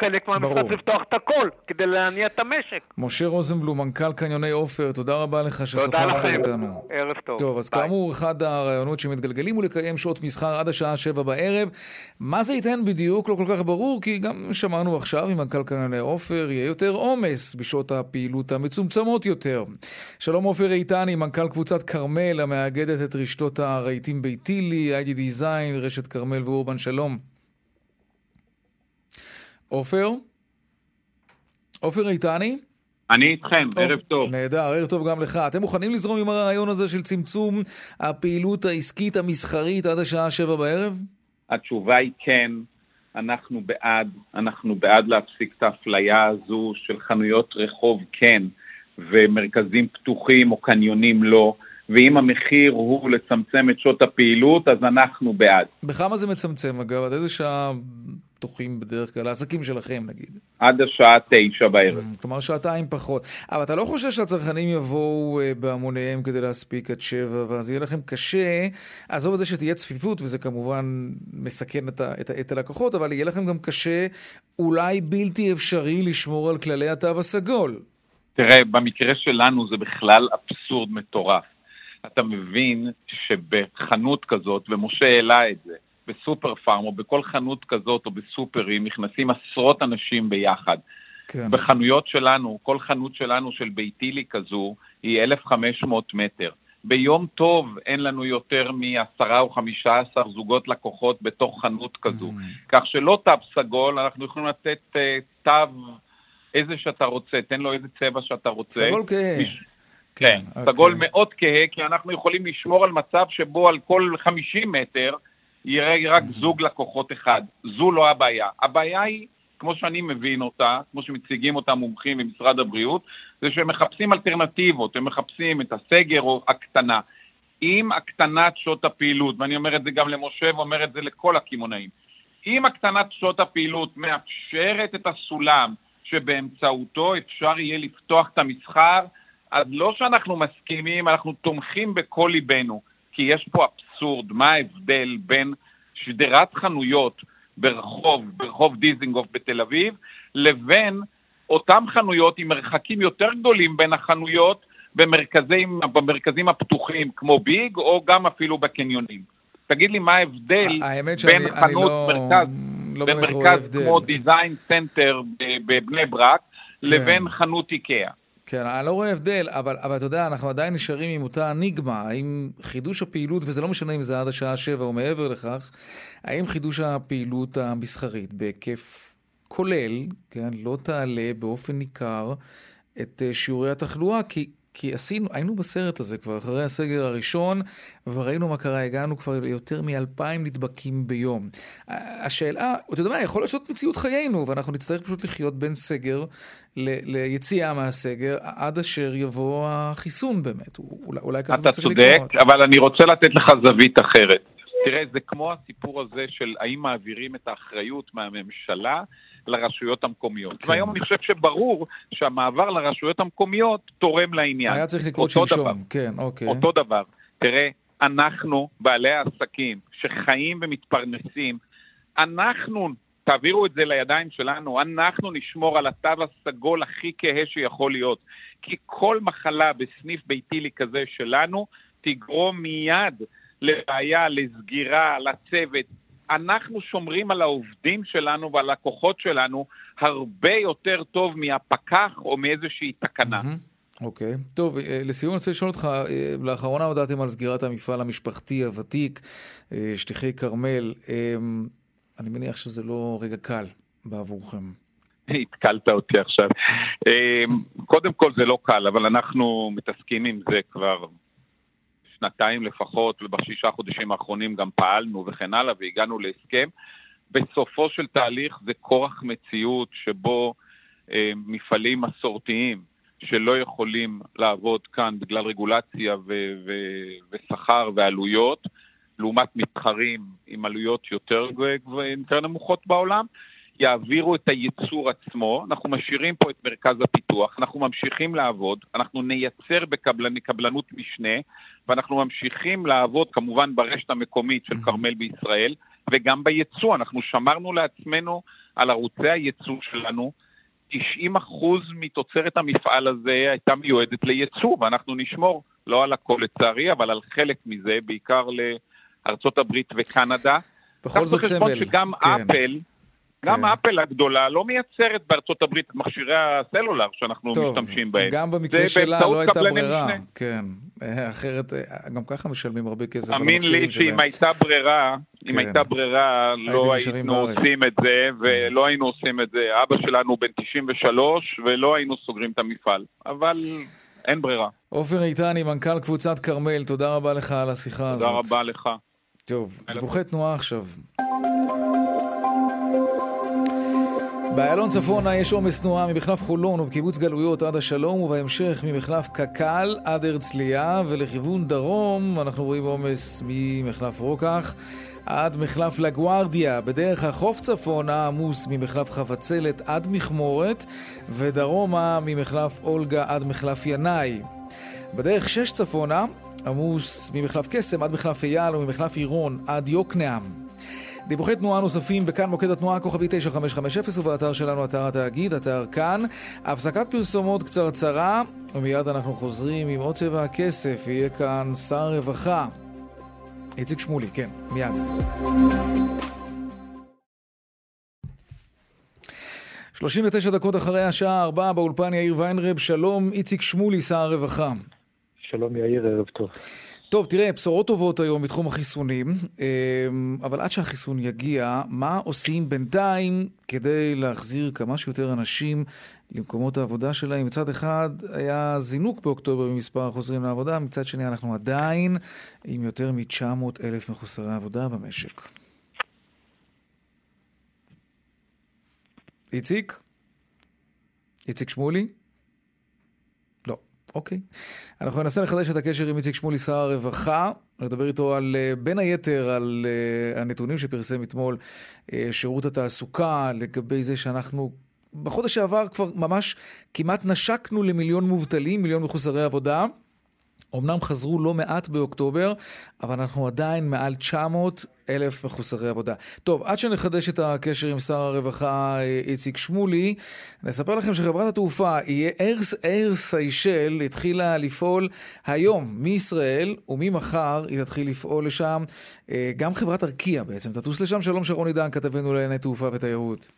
Speaker 9: חלק מהמשרד לפתוח את הכל, כדי להניע את המשק.
Speaker 1: משה רוזנבלום, מנכ"ל קניוני עופר, תודה רבה לך ששוחחת איתנו.
Speaker 9: ערב טוב.
Speaker 1: טוב, אז ביי. כאמור, אחד הרעיונות שמתגלגלים הוא לקיים שעות מסחר עד השעה שבע בערב. מה זה ייתן בדיוק? לא כל כך ברור, כי גם שמענו עכשיו עם מנכ"ל קניוני עופר, יהיה יותר עומס בשעות הפעילות המצומצמות יותר. שלום עופר איתני, מנכ"ל קבוצת כרמל, המאגדת את רשתות הרהיטים ביתילי, איי-די דיזיין, רשת כרמל ואורבן, שלום. עופר? עופר איתני?
Speaker 10: אני איתכם, או, ערב טוב.
Speaker 1: נהדר, ערב טוב גם לך. אתם מוכנים לזרום עם הרעיון הזה של צמצום הפעילות העסקית המסחרית עד השעה שבע בערב?
Speaker 10: התשובה היא כן. אנחנו בעד, אנחנו בעד להפסיק את האפליה הזו של חנויות רחוב כן, ומרכזים פתוחים או קניונים לא. ואם המחיר הוא לצמצם את שעות הפעילות, אז אנחנו בעד.
Speaker 1: בכמה זה מצמצם אגב? עד איזה שעה פתוחים בדרך כלל, העסקים שלכם נגיד?
Speaker 10: עד השעה תשע בערב.
Speaker 1: Mm, כלומר שעתיים פחות. אבל אתה לא חושב שהצרכנים יבואו uh, בהמוניהם כדי להספיק עד שבע, ואז יהיה לכם קשה, עזוב את זה שתהיה צפיפות, וזה כמובן מסכן את, את, את הלקוחות, אבל יהיה לכם גם קשה, אולי בלתי אפשרי, לשמור על כללי התו הסגול.
Speaker 10: תראה, במקרה שלנו זה בכלל אבסורד מטורף. אתה מבין שבחנות כזאת, ומשה העלה את זה, בסופר פארם או בכל חנות כזאת או בסופרים נכנסים עשרות אנשים ביחד. כן. בחנויות שלנו, כל חנות שלנו של ביתילי כזו היא 1,500 מטר. ביום טוב אין לנו יותר מעשרה או חמישה עשר זוגות לקוחות בתוך חנות כזו. Mm. כך שלא תו סגול, אנחנו יכולים לתת uh, תו איזה שאתה רוצה, תן לו איזה צבע שאתה רוצה.
Speaker 1: סגול כהה. מש...
Speaker 10: כן, כן אוקיי. סגול מאוד כהה, כי אנחנו יכולים לשמור על מצב שבו על כל 50 מטר יראה רק זוג לקוחות אחד. זו לא הבעיה. הבעיה היא, כמו שאני מבין אותה, כמו שמציגים אותה מומחים במשרד הבריאות, זה שהם מחפשים אלטרנטיבות, הם מחפשים את הסגר או הקטנה. עם הקטנת שעות הפעילות, ואני אומר את זה גם למשה ואומר את זה לכל הקמעונאים, אם הקטנת שעות הפעילות מאפשרת את הסולם שבאמצעותו אפשר יהיה לפתוח את המסחר, אז לא שאנחנו מסכימים, אנחנו תומכים בכל ליבנו, כי יש פה אבסורד, מה ההבדל בין שדרת חנויות ברחוב, ברחוב דיזינגוף בתל אביב, לבין אותם חנויות עם מרחקים יותר גדולים בין החנויות במרכזים, במרכזים הפתוחים כמו ביג, או גם אפילו בקניונים. תגיד לי מה ההבדל בין חנות לא, מרכז, לא במרכז כמו דיזיין סנטר בבני ברק, כן. לבין חנות איקאה.
Speaker 1: כן, אני לא רואה הבדל, אבל, אבל אתה יודע, אנחנו עדיין נשארים עם אותה אניגמה. האם חידוש הפעילות, וזה לא משנה אם זה עד השעה שבע או מעבר לכך, האם חידוש הפעילות המסחרית בהיקף כולל, כן, לא תעלה באופן ניכר את אה, שיעורי התחלואה? כי כי עשינו, היינו בסרט הזה כבר אחרי הסגר הראשון, וראינו מה קרה, הגענו כבר ליותר מאלפיים נדבקים ביום. השאלה, אתה יודע מה, יכול להיות שזאת מציאות חיינו, ואנחנו נצטרך פשוט לחיות בין סגר ל- ליציאה מהסגר, עד אשר יבוא החיסון באמת. אולי, אולי ככה זה צריך לקרות.
Speaker 10: אתה צודק, אבל אני רוצה לתת לך זווית אחרת. תראה, זה כמו הסיפור הזה של האם מעבירים את האחריות מהממשלה לרשויות המקומיות. כן. והיום אני חושב שברור שהמעבר לרשויות המקומיות תורם לעניין.
Speaker 1: היה צריך לקרות שלשום, כן, אוקיי.
Speaker 10: אותו דבר. תראה, אנחנו, בעלי העסקים, שחיים ומתפרנסים, אנחנו, תעבירו את זה לידיים שלנו, אנחנו נשמור על התו הסגול הכי כהה שיכול להיות. כי כל מחלה בסניף ביתילי כזה שלנו תגרום מיד לבעיה, לסגירה, לצוות. אנחנו שומרים על העובדים שלנו ועל הלקוחות שלנו הרבה יותר טוב מהפקח או מאיזושהי תקנה.
Speaker 1: אוקיי. Okay. טוב, אה, לסיום אני רוצה לשאול אותך, אה, לאחרונה הודעתם על סגירת המפעל המשפחתי הוותיק, אה, שטיחי כרמל. אני מניח שזה לא רגע קל בעבורכם.
Speaker 10: התקלת אותי עכשיו. קודם כל זה לא קל, אבל אנחנו מתעסקים עם זה כבר שנתיים לפחות, ובשישה חודשים האחרונים גם פעלנו וכן הלאה, והגענו להסכם. בסופו של תהליך זה כורח מציאות שבו אה, מפעלים מסורתיים שלא יכולים לעבוד כאן בגלל רגולציה ו- ו- ושכר ועלויות, לעומת מתחרים עם עלויות יותר, יותר נמוכות בעולם, יעבירו את הייצור עצמו, אנחנו משאירים פה את מרכז הפיתוח, אנחנו ממשיכים לעבוד, אנחנו נייצר בקבלנות משנה, ואנחנו ממשיכים לעבוד כמובן ברשת המקומית של כרמל בישראל, וגם בייצוא. אנחנו שמרנו לעצמנו על ערוצי הייצוא שלנו. 90% מתוצרת המפעל הזה הייתה מיועדת לייצוא, ואנחנו נשמור, לא על הכל לצערי, אבל על חלק מזה, בעיקר לארצות הברית וקנדה.
Speaker 1: בכל זאת סמל.
Speaker 10: שגם כן. אפל, גם כן. אפל הגדולה לא מייצרת בארצות הברית את מכשירי הסלולר שאנחנו טוב, משתמשים בהם.
Speaker 1: גם במקרה שלה לא הייתה ברירה. משנה. כן, אה, אחרת, אה, גם ככה משלמים הרבה כסף
Speaker 10: על המכשירים שלהם. תאמין לי שאם הייתה ברירה, כן. אם הייתה ברירה, לא היינו בארץ. עושים את זה, ולא היינו עושים את זה. אבא שלנו בן 93, ולא היינו סוגרים את המפעל. אבל אין ברירה.
Speaker 1: עופר איתני, מנכ"ל קבוצת כרמל, תודה רבה לך על השיחה
Speaker 10: תודה
Speaker 1: הזאת.
Speaker 10: תודה רבה לך.
Speaker 1: טוב, דיווחי תנועה עכשיו. באיילון צפונה יש עומס תנועה ממחלף חולון ובקיבוץ גלויות עד השלום ובהמשך ממחלף קק"ל עד הרצליה ולכיוון דרום אנחנו רואים עומס ממחלף רוקח עד מחלף לגוארדיה. בדרך החוף צפונה עמוס ממחלף חבצלת עד מכמורת ודרומה ממחלף אולגה עד מחלף ינאי. בדרך שש צפונה עמוס ממחלף קסם עד מחלף אייל וממחלף עירון עד יוקנעם דיווחי תנועה נוספים בכאן מוקד התנועה כוכבי 9550 ובאתר שלנו אתר התאגיד, אתר כאן. הפסקת פרסומות קצרצרה ומיד אנחנו חוזרים עם עוד צבע הכסף, יהיה כאן שר רווחה. איציק שמולי, כן, מיד. שלושים ותשע דקות אחרי השעה ארבע באולפן יאיר ויינרב, שלום איציק שמולי, שר הרווחה.
Speaker 11: שלום יאיר, ערב טוב.
Speaker 1: טוב, תראה, בשורות טובות היום בתחום החיסונים, אמ, אבל עד שהחיסון יגיע, מה עושים בינתיים כדי להחזיר כמה שיותר אנשים למקומות העבודה שלהם? מצד אחד היה זינוק באוקטובר במספר החוזרים לעבודה, מצד שני אנחנו עדיין עם יותר מ-900 אלף מחוסרי עבודה במשק. איציק? איציק שמולי? אוקיי. אנחנו ננסה לחדש את הקשר עם איציק שמולי, שר הרווחה, לדבר איתו על, אה, בין היתר, על uh, הנתונים שפרסם אתמול uh, שירות התעסוקה, לגבי זה שאנחנו בחודש שעבר כבר ממש כמעט נשקנו למיליון מובטלים, מיליון מחוסרי עבודה. אמנם חזרו לא מעט באוקטובר, אבל אנחנו עדיין מעל 900 אלף מחוסרי עבודה. טוב, עד שנחדש את הקשר עם שר הרווחה אה, איציק שמולי, נספר לכם שחברת התעופה אייר סיישל התחילה לפעול היום מישראל, וממחר היא תתחיל לפעול לשם. אה, גם חברת ארקיע בעצם תטוס לשם. שלום שרון עידן, כתבנו לענייני תעופה ותיירות.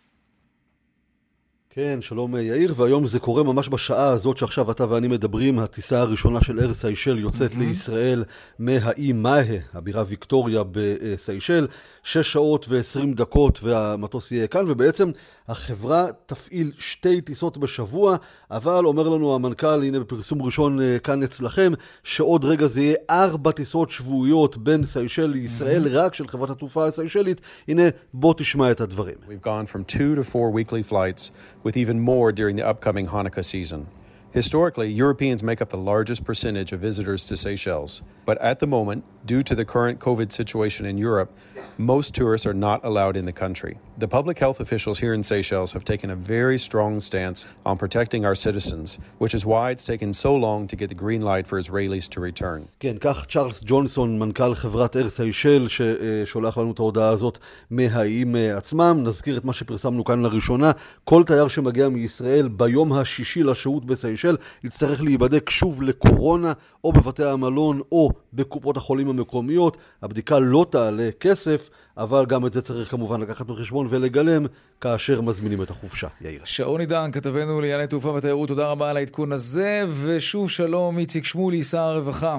Speaker 12: כן, שלום אה, יאיר, והיום זה קורה ממש בשעה הזאת שעכשיו אתה ואני מדברים, הטיסה הראשונה של אר סיישל יוצאת mm-hmm. לישראל מהאי מאהה, הבירה ויקטוריה בסיישל, שש שעות ועשרים דקות והמטוס יהיה כאן, ובעצם החברה תפעיל שתי טיסות בשבוע, אבל אומר לנו המנכ"ל, הנה בפרסום ראשון אה, כאן אצלכם, שעוד רגע זה יהיה ארבע טיסות שבועיות בין סיישל לישראל, mm-hmm. רק של חברת התעופה הסיישלית. הנה, בוא תשמע את הדברים. We've gone from two to four weekly flights, with even more during the upcoming Hanukkah season. Historically, Europeans make up the largest percentage of visitors to Seychelles. But at the moment, due to the current COVID situation in Europe, most tourists are not allowed in the country. The public health officials here in Seychelles have taken a very strong stance on protecting our citizens, which is why it's taken so long to get the green light for Israelis to return. כן, כך צ'ארלס ג'ונסון, מנכ"ל חברת אר סיישל, ששולח לנו את ההודעה הזאת מהאיים עצמם. נזכיר את מה שפרסמנו כאן לראשונה. כל תייר שמגיע מישראל ביום השישי לשהות בסיישל יצטרך להיבדק שוב לקורונה, או בבתי המלון או בקופות החולים המקומיות. הבדיקה לא תעלה כסף, אבל גם את זה צריך כמובן לקחת בחשבון ולגלם כאשר מזמינים את החופשה. יאיר.
Speaker 1: שעון עידן, כתבנו לענייני תעופה ותיירות, תודה רבה על העדכון הזה, ושוב שלום, איציק שמולי, שר הרווחה.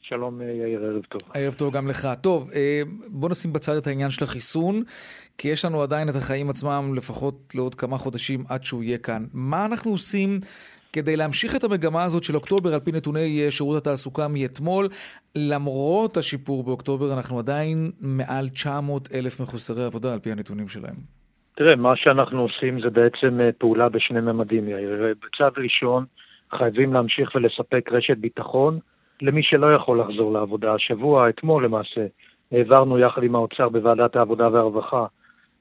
Speaker 11: שלום יאיר, ערב טוב.
Speaker 1: ערב טוב גם לך. טוב, אה, בוא נשים בצד את העניין של החיסון, כי יש לנו עדיין את החיים עצמם לפחות לעוד כמה חודשים עד שהוא יהיה כאן. מה אנחנו עושים כדי להמשיך את המגמה הזאת של אוקטובר על פי נתוני אה, שירות התעסוקה מאתמול. למרות השיפור באוקטובר, אנחנו עדיין מעל 900 אלף מחוסרי עבודה על פי הנתונים שלהם.
Speaker 11: תראה, מה שאנחנו עושים זה בעצם אה, פעולה בשני ממדים, יאיר. בצד ראשון, חייבים להמשיך ולספק רשת ביטחון למי שלא יכול לחזור לעבודה. השבוע, אתמול למעשה, העברנו יחד עם האוצר בוועדת העבודה והרווחה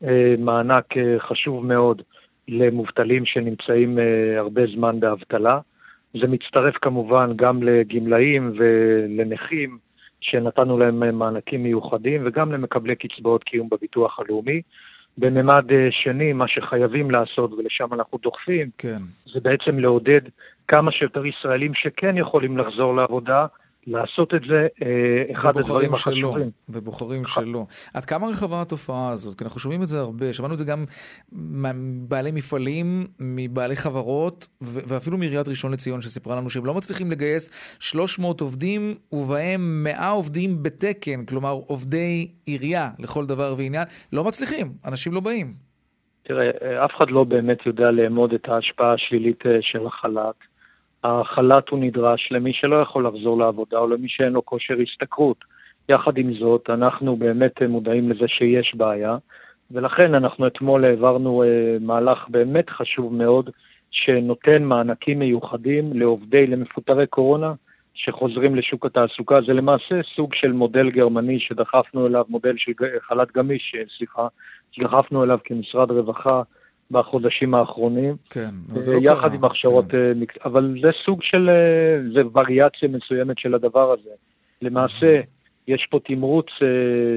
Speaker 11: אה, מענק חשוב מאוד למובטלים שנמצאים uh, הרבה זמן באבטלה. זה מצטרף כמובן גם לגמלאים ולנכים שנתנו להם מענקים מיוחדים, וגם למקבלי קצבאות קיום בביטוח הלאומי. בממד שני, מה שחייבים לעשות, ולשם אנחנו דוחפים,
Speaker 1: כן.
Speaker 11: זה בעצם לעודד כמה שיותר ישראלים שכן יכולים לחזור לעבודה, לעשות את זה אה, אחד הדברים החשובים.
Speaker 1: ובוחרים שלא. עד כמה רחבה התופעה הזאת? כי אנחנו שומעים את זה הרבה. שמענו את זה גם מבעלי מפעלים, מבעלי חברות, ואפילו מעיריית ראשון לציון שסיפרה לנו שהם לא מצליחים לגייס 300 עובדים, ובהם 100 עובדים בתקן, כלומר עובדי עירייה לכל דבר ועניין. לא מצליחים, אנשים לא באים.
Speaker 11: תראה, אף אחד לא באמת יודע לאמוד את ההשפעה השלילית אה, של החל"ת. החל"ת הוא נדרש למי שלא יכול לחזור לעבודה או למי שאין לו כושר השתכרות. יחד עם זאת, אנחנו באמת מודעים לזה שיש בעיה, ולכן אנחנו אתמול העברנו אה, מהלך באמת חשוב מאוד, שנותן מענקים מיוחדים לעובדי, למפוטרי קורונה, שחוזרים לשוק התעסוקה. זה למעשה סוג של מודל גרמני שדחפנו אליו, מודל של חל"ת גמיש, אה, סליחה, שדחפנו אליו כמשרד רווחה. בחודשים האחרונים.
Speaker 1: כן,
Speaker 11: אז לא קרה. יחד עם הכשרות, כן. אה, אבל זה סוג של, אה, זה וריאציה מסוימת של הדבר הזה. למעשה, יש פה תמרוץ אה,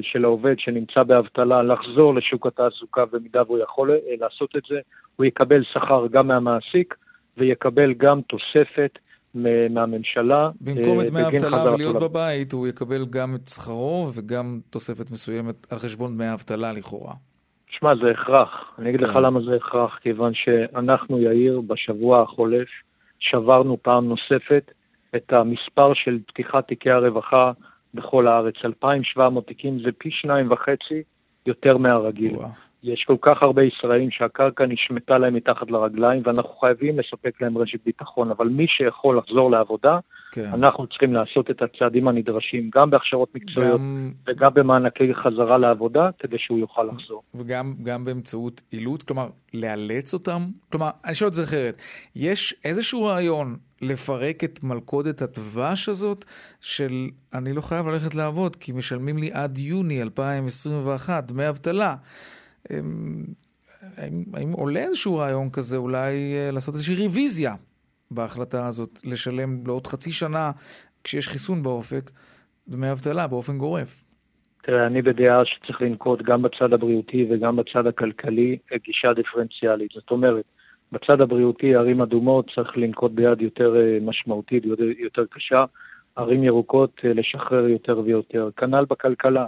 Speaker 11: של העובד שנמצא באבטלה לחזור לשוק התעסוקה במידה והוא יכול לעשות את זה, הוא יקבל שכר גם מהמעסיק ויקבל גם תוספת מהממשלה.
Speaker 1: במקום את דמי האבטלה ולהיות בבית, הוא יקבל גם את שכרו וגם תוספת מסוימת על חשבון דמי האבטלה לכאורה.
Speaker 11: שמע, זה הכרח. אני אגיד לך כן. למה זה הכרח, כיוון שאנחנו, יאיר, בשבוע החולף, שברנו פעם נוספת את המספר של פתיחת תיקי הרווחה בכל הארץ. 2,700 תיקים זה פי שניים וחצי יותר מהרגיל. וואו. יש כל כך הרבה ישראלים שהקרקע נשמטה להם מתחת לרגליים, ואנחנו חייבים לספק להם רשת ביטחון. אבל מי שיכול לחזור לעבודה, כן. אנחנו צריכים לעשות את הצעדים הנדרשים, גם בהכשרות מקצועיות גם... וגם במענקי חזרה לעבודה, כדי שהוא יוכל לחזור.
Speaker 1: וגם באמצעות אילוץ, כלומר, לאלץ אותם? כלומר, אני שואל את זה אחרת. יש איזשהו רעיון לפרק את מלכודת הדבש הזאת של אני לא חייב ללכת לעבוד כי משלמים לי עד יוני 2021 דמי אבטלה. האם, האם עולה איזשהו רעיון כזה אולי אה, לעשות איזושהי רוויזיה בהחלטה הזאת, לשלם לעוד חצי שנה, כשיש חיסון באופק, דמי אבטלה באופן גורף?
Speaker 11: תראה, אני בדעה שצריך לנקוט גם בצד הבריאותי וגם בצד הכלכלי גישה דיפרנציאלית. זאת אומרת, בצד הבריאותי, ערים אדומות צריך לנקוט ביד יותר אה, משמעותית, יותר, קשה, ערים ירוקות אה, לשחרר יותר ויותר. כנ"ל בכלכלה.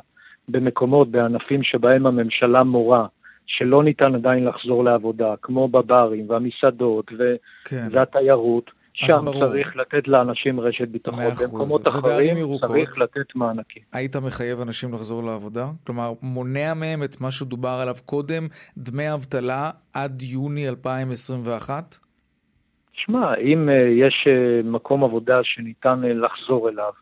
Speaker 11: במקומות, בענפים שבהם הממשלה מורה שלא ניתן עדיין לחזור לעבודה, כמו בברים והמסעדות ו... כן. והתיירות, שם ברור. צריך לתת לאנשים רשת ביטחון. במקומות אחרים ירוקות, צריך לתת מענקים.
Speaker 1: היית מחייב אנשים לחזור לעבודה? כלומר, מונע מהם את מה שדובר עליו קודם, דמי אבטלה עד יוני 2021?
Speaker 11: שמע, אם uh, יש uh, מקום עבודה שניתן uh, לחזור אליו,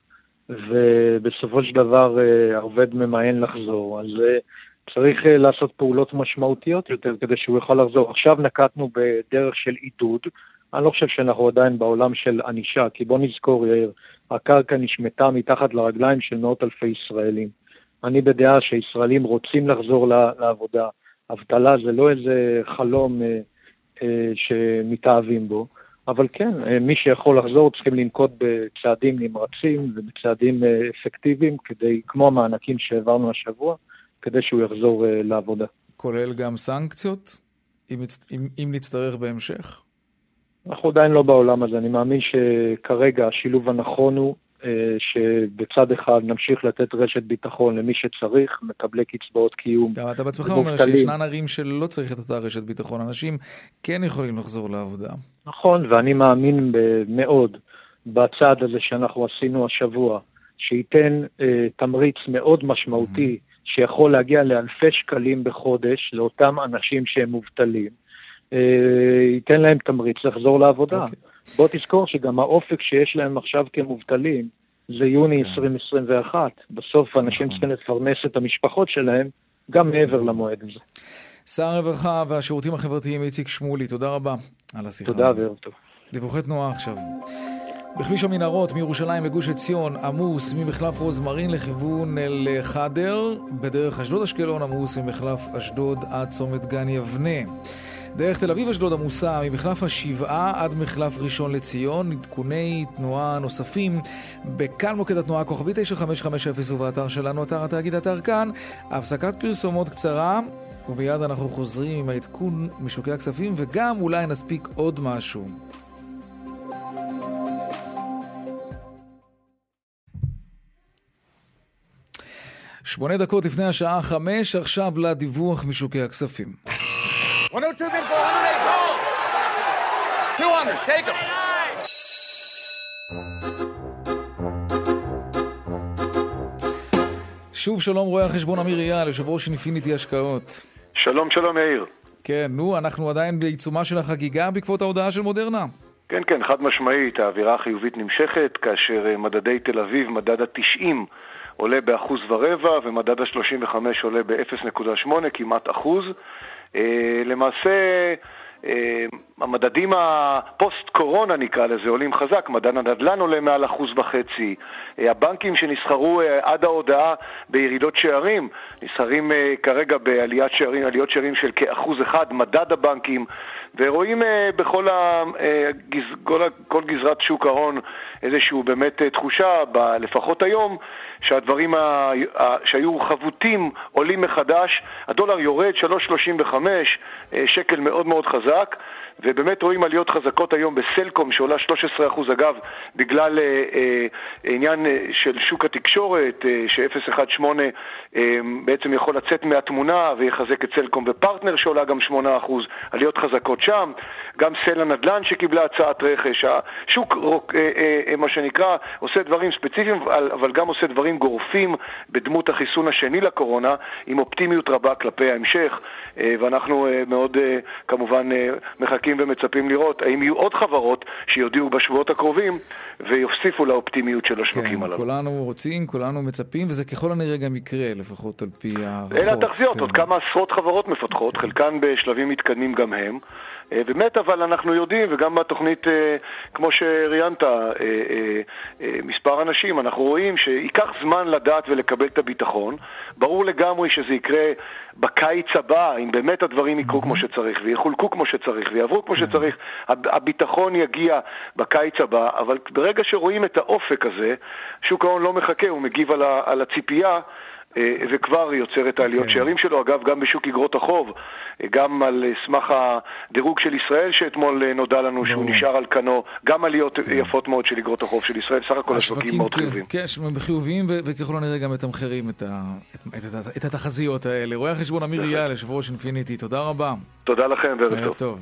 Speaker 11: ובסופו של דבר אה, העובד ממאן לחזור. אז אה, צריך אה, לעשות פעולות משמעותיות יותר כדי שהוא יוכל לחזור. עכשיו נקטנו בדרך של עידוד. אני לא חושב שאנחנו עדיין בעולם של ענישה, כי בוא נזכור, יאיר, הקרקע נשמטה מתחת לרגליים של מאות אלפי ישראלים. אני בדעה שישראלים רוצים לחזור לעבודה. אבטלה זה לא איזה חלום אה, אה, שמתאהבים בו. אבל כן, אה, מי שיכול לחזור צריכים לנקוט בצעדים נמרצים ובצעדים אה, אפקטיביים, כדי, כמו המענקים שהעברנו השבוע, כדי שהוא יחזור אה, לעבודה.
Speaker 1: כולל גם סנקציות, אם, אם, אם נצטרך בהמשך?
Speaker 11: אנחנו עדיין לא בעולם הזה. אני מאמין שכרגע השילוב הנכון הוא שבצד אחד נמשיך לתת רשת ביטחון למי שצריך, מקבלי קצבאות קיום.
Speaker 1: גם אתה בעצמך אומר שישנן ערים שלא צריך את אותה רשת ביטחון, אנשים כן יכולים לחזור לעבודה.
Speaker 11: נכון, ואני מאמין מאוד בצעד הזה שאנחנו עשינו השבוע, שייתן אה, תמריץ מאוד משמעותי, mm-hmm. שיכול להגיע לאלפי שקלים בחודש לאותם אנשים שהם מובטלים. אה, ייתן להם תמריץ לחזור לעבודה. Okay. אוקיי. בוא תזכור שגם האופק שיש להם עכשיו כמובטלים זה יוני כן. 2021. בסוף אנשים נכון. צריכים לפרנס את המשפחות שלהם גם מעבר למועד הזה.
Speaker 1: שר הרווחה והשירותים החברתיים איציק שמולי, תודה רבה על השיחה
Speaker 11: תודה וערב טוב.
Speaker 1: דיווחי תנועה עכשיו. בכביש המנהרות מירושלים לגוש עציון עמוס ממחלף רוזמרין לכיוון אל חדר, בדרך אשדוד אשקלון עמוס ממחלף אשדוד עד צומת גן יבנה. דרך תל אביב-אשדוד עמוסה ממחלף השבעה עד מחלף ראשון לציון, עדכוני תנועה נוספים בכאן מוקד התנועה כוכבי 9550 ובאתר שלנו, אתר התאגיד אתר כאן. הפסקת פרסומות קצרה, ומיד אנחנו חוזרים עם העדכון משוקי הכספים, וגם אולי נספיק עוד משהו. שמונה דקות לפני השעה חמש, עכשיו לדיווח משוקי הכספים. 102 שוב שלום רואה החשבון אמיר אייל, יושב ראש אינפיניטי השקעות.
Speaker 7: שלום שלום יאיר.
Speaker 1: כן, נו, אנחנו עדיין בעיצומה של החגיגה בעקבות ההודעה של מודרנה.
Speaker 7: כן, כן, חד משמעית, האווירה החיובית נמשכת, כאשר אה, מדדי תל אביב, מדד ה-90 עולה באחוז ורבע, ומדד ה-35 עולה ב-0.8, כמעט אחוז. אה, למעשה, אה, המדדים הפוסט-קורונה נקרא לזה עולים חזק, מדד הנדל"ן עולה מעל אחוז וחצי, אה, הבנקים שנסחרו עד ההודעה בירידות שערים, נסחרים כרגע בעליית שערים, עליות שערים של כאחוז אחד, מדד הבנקים, ורואים בכל הגז, כל, כל גזרת שוק ההון איזושהי באמת תחושה, ב, לפחות היום, שהדברים ה... שהיו חבוטים עולים מחדש, הדולר יורד 3.35, אה, שקל מאוד מאוד חזק, ובאמת רואים עליות חזקות היום בסלקום שעולה 13% אגב בגלל אה, אה, עניין אה, של שוק התקשורת אה, ש-018 אה, בעצם יכול לצאת מהתמונה ויחזק את סלקום ופרטנר שעולה גם 8% עליות חזקות שם, גם סל הנדל"ן שקיבלה הצעת רכש, השוק אה, אה, אה, מה שנקרא עושה דברים ספציפיים אבל גם עושה דברים גורפים בדמות החיסון השני לקורונה עם אופטימיות רבה כלפי ההמשך אה, ואנחנו אה, מאוד אה, כמובן אה, מחכים מחכים ומצפים לראות האם יהיו עוד חברות שיודיעו בשבועות הקרובים ויוסיפו לאופטימיות של השווקים כן, הללו.
Speaker 1: כולנו רוצים, כולנו מצפים, וזה ככל הנראה גם יקרה, לפחות על פי הערכות.
Speaker 7: אלה התחזיות, כן. עוד כמה עשרות חברות מפתחות, כן. חלקן בשלבים מתקדמים גם הם. אה, באמת, אבל אנחנו יודעים, וגם בתוכנית, אה, כמו שראיינת, אה, מספר אנשים, אנחנו רואים שייקח זמן לדעת ולקבל את הביטחון. ברור לגמרי שזה יקרה בקיץ הבא, אם באמת הדברים יקרו כמו שצריך, ויחולקו כמו שצריך, ויעברו כמו כן. שצריך, הביטחון יגיע בקיץ הבא, אבל ברגע שרואים את האופק הזה, שוק ההון לא מחכה, הוא מגיב על הציפייה. וכבר יוצר את העליות okay. כן. שערים שלו. אגב, גם בשוק אגרות החוב, גם על סמך הדירוג של ישראל שאתמול אה, נודע לנו שהוא נשאר על כנו, גם עליות כן. יפות מאוד של אגרות החוב של ישראל, סך הכל השווקים מאוד חיוביים.
Speaker 1: כן, חיוביים וככל הנראה גם מתמחרים את, את התחזיות האלה. רואה החשבון אמיר אייל, יושב ראש אינפיניטי, תודה רבה.
Speaker 7: תודה לכם וערב טוב.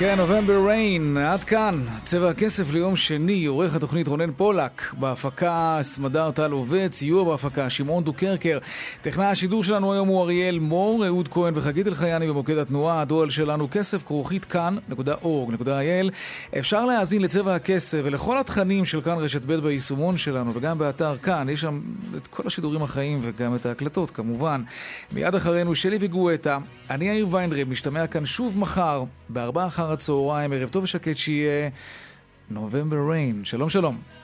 Speaker 1: כן, נובמבר ריין, עד כאן. צבע הכסף ליום שני, עורך התוכנית רונן פולק, בהפקה סמדר טל עובד, ציור בהפקה שמעון דוקרקר. טכנאי השידור שלנו היום הוא אריאל מור, אהוד כהן וחגית אלחייני במוקד התנועה, הדואל שלנו כסף כרוכית כאן.org.il. אפשר להאזין לצבע הכסף ולכל התכנים של כאן רשת ב' ביישומון שלנו וגם באתר כאן, יש שם את כל השידורים החיים וגם את ההקלטות כמובן. מיד אחרינו שלי וגואטה, אני יאיר ויינרב, משתמע כאן שוב מחר, בארבעה אחר הצהריים, ערב טוב ושקט שיהיה נובמבר ריין. שלום שלום.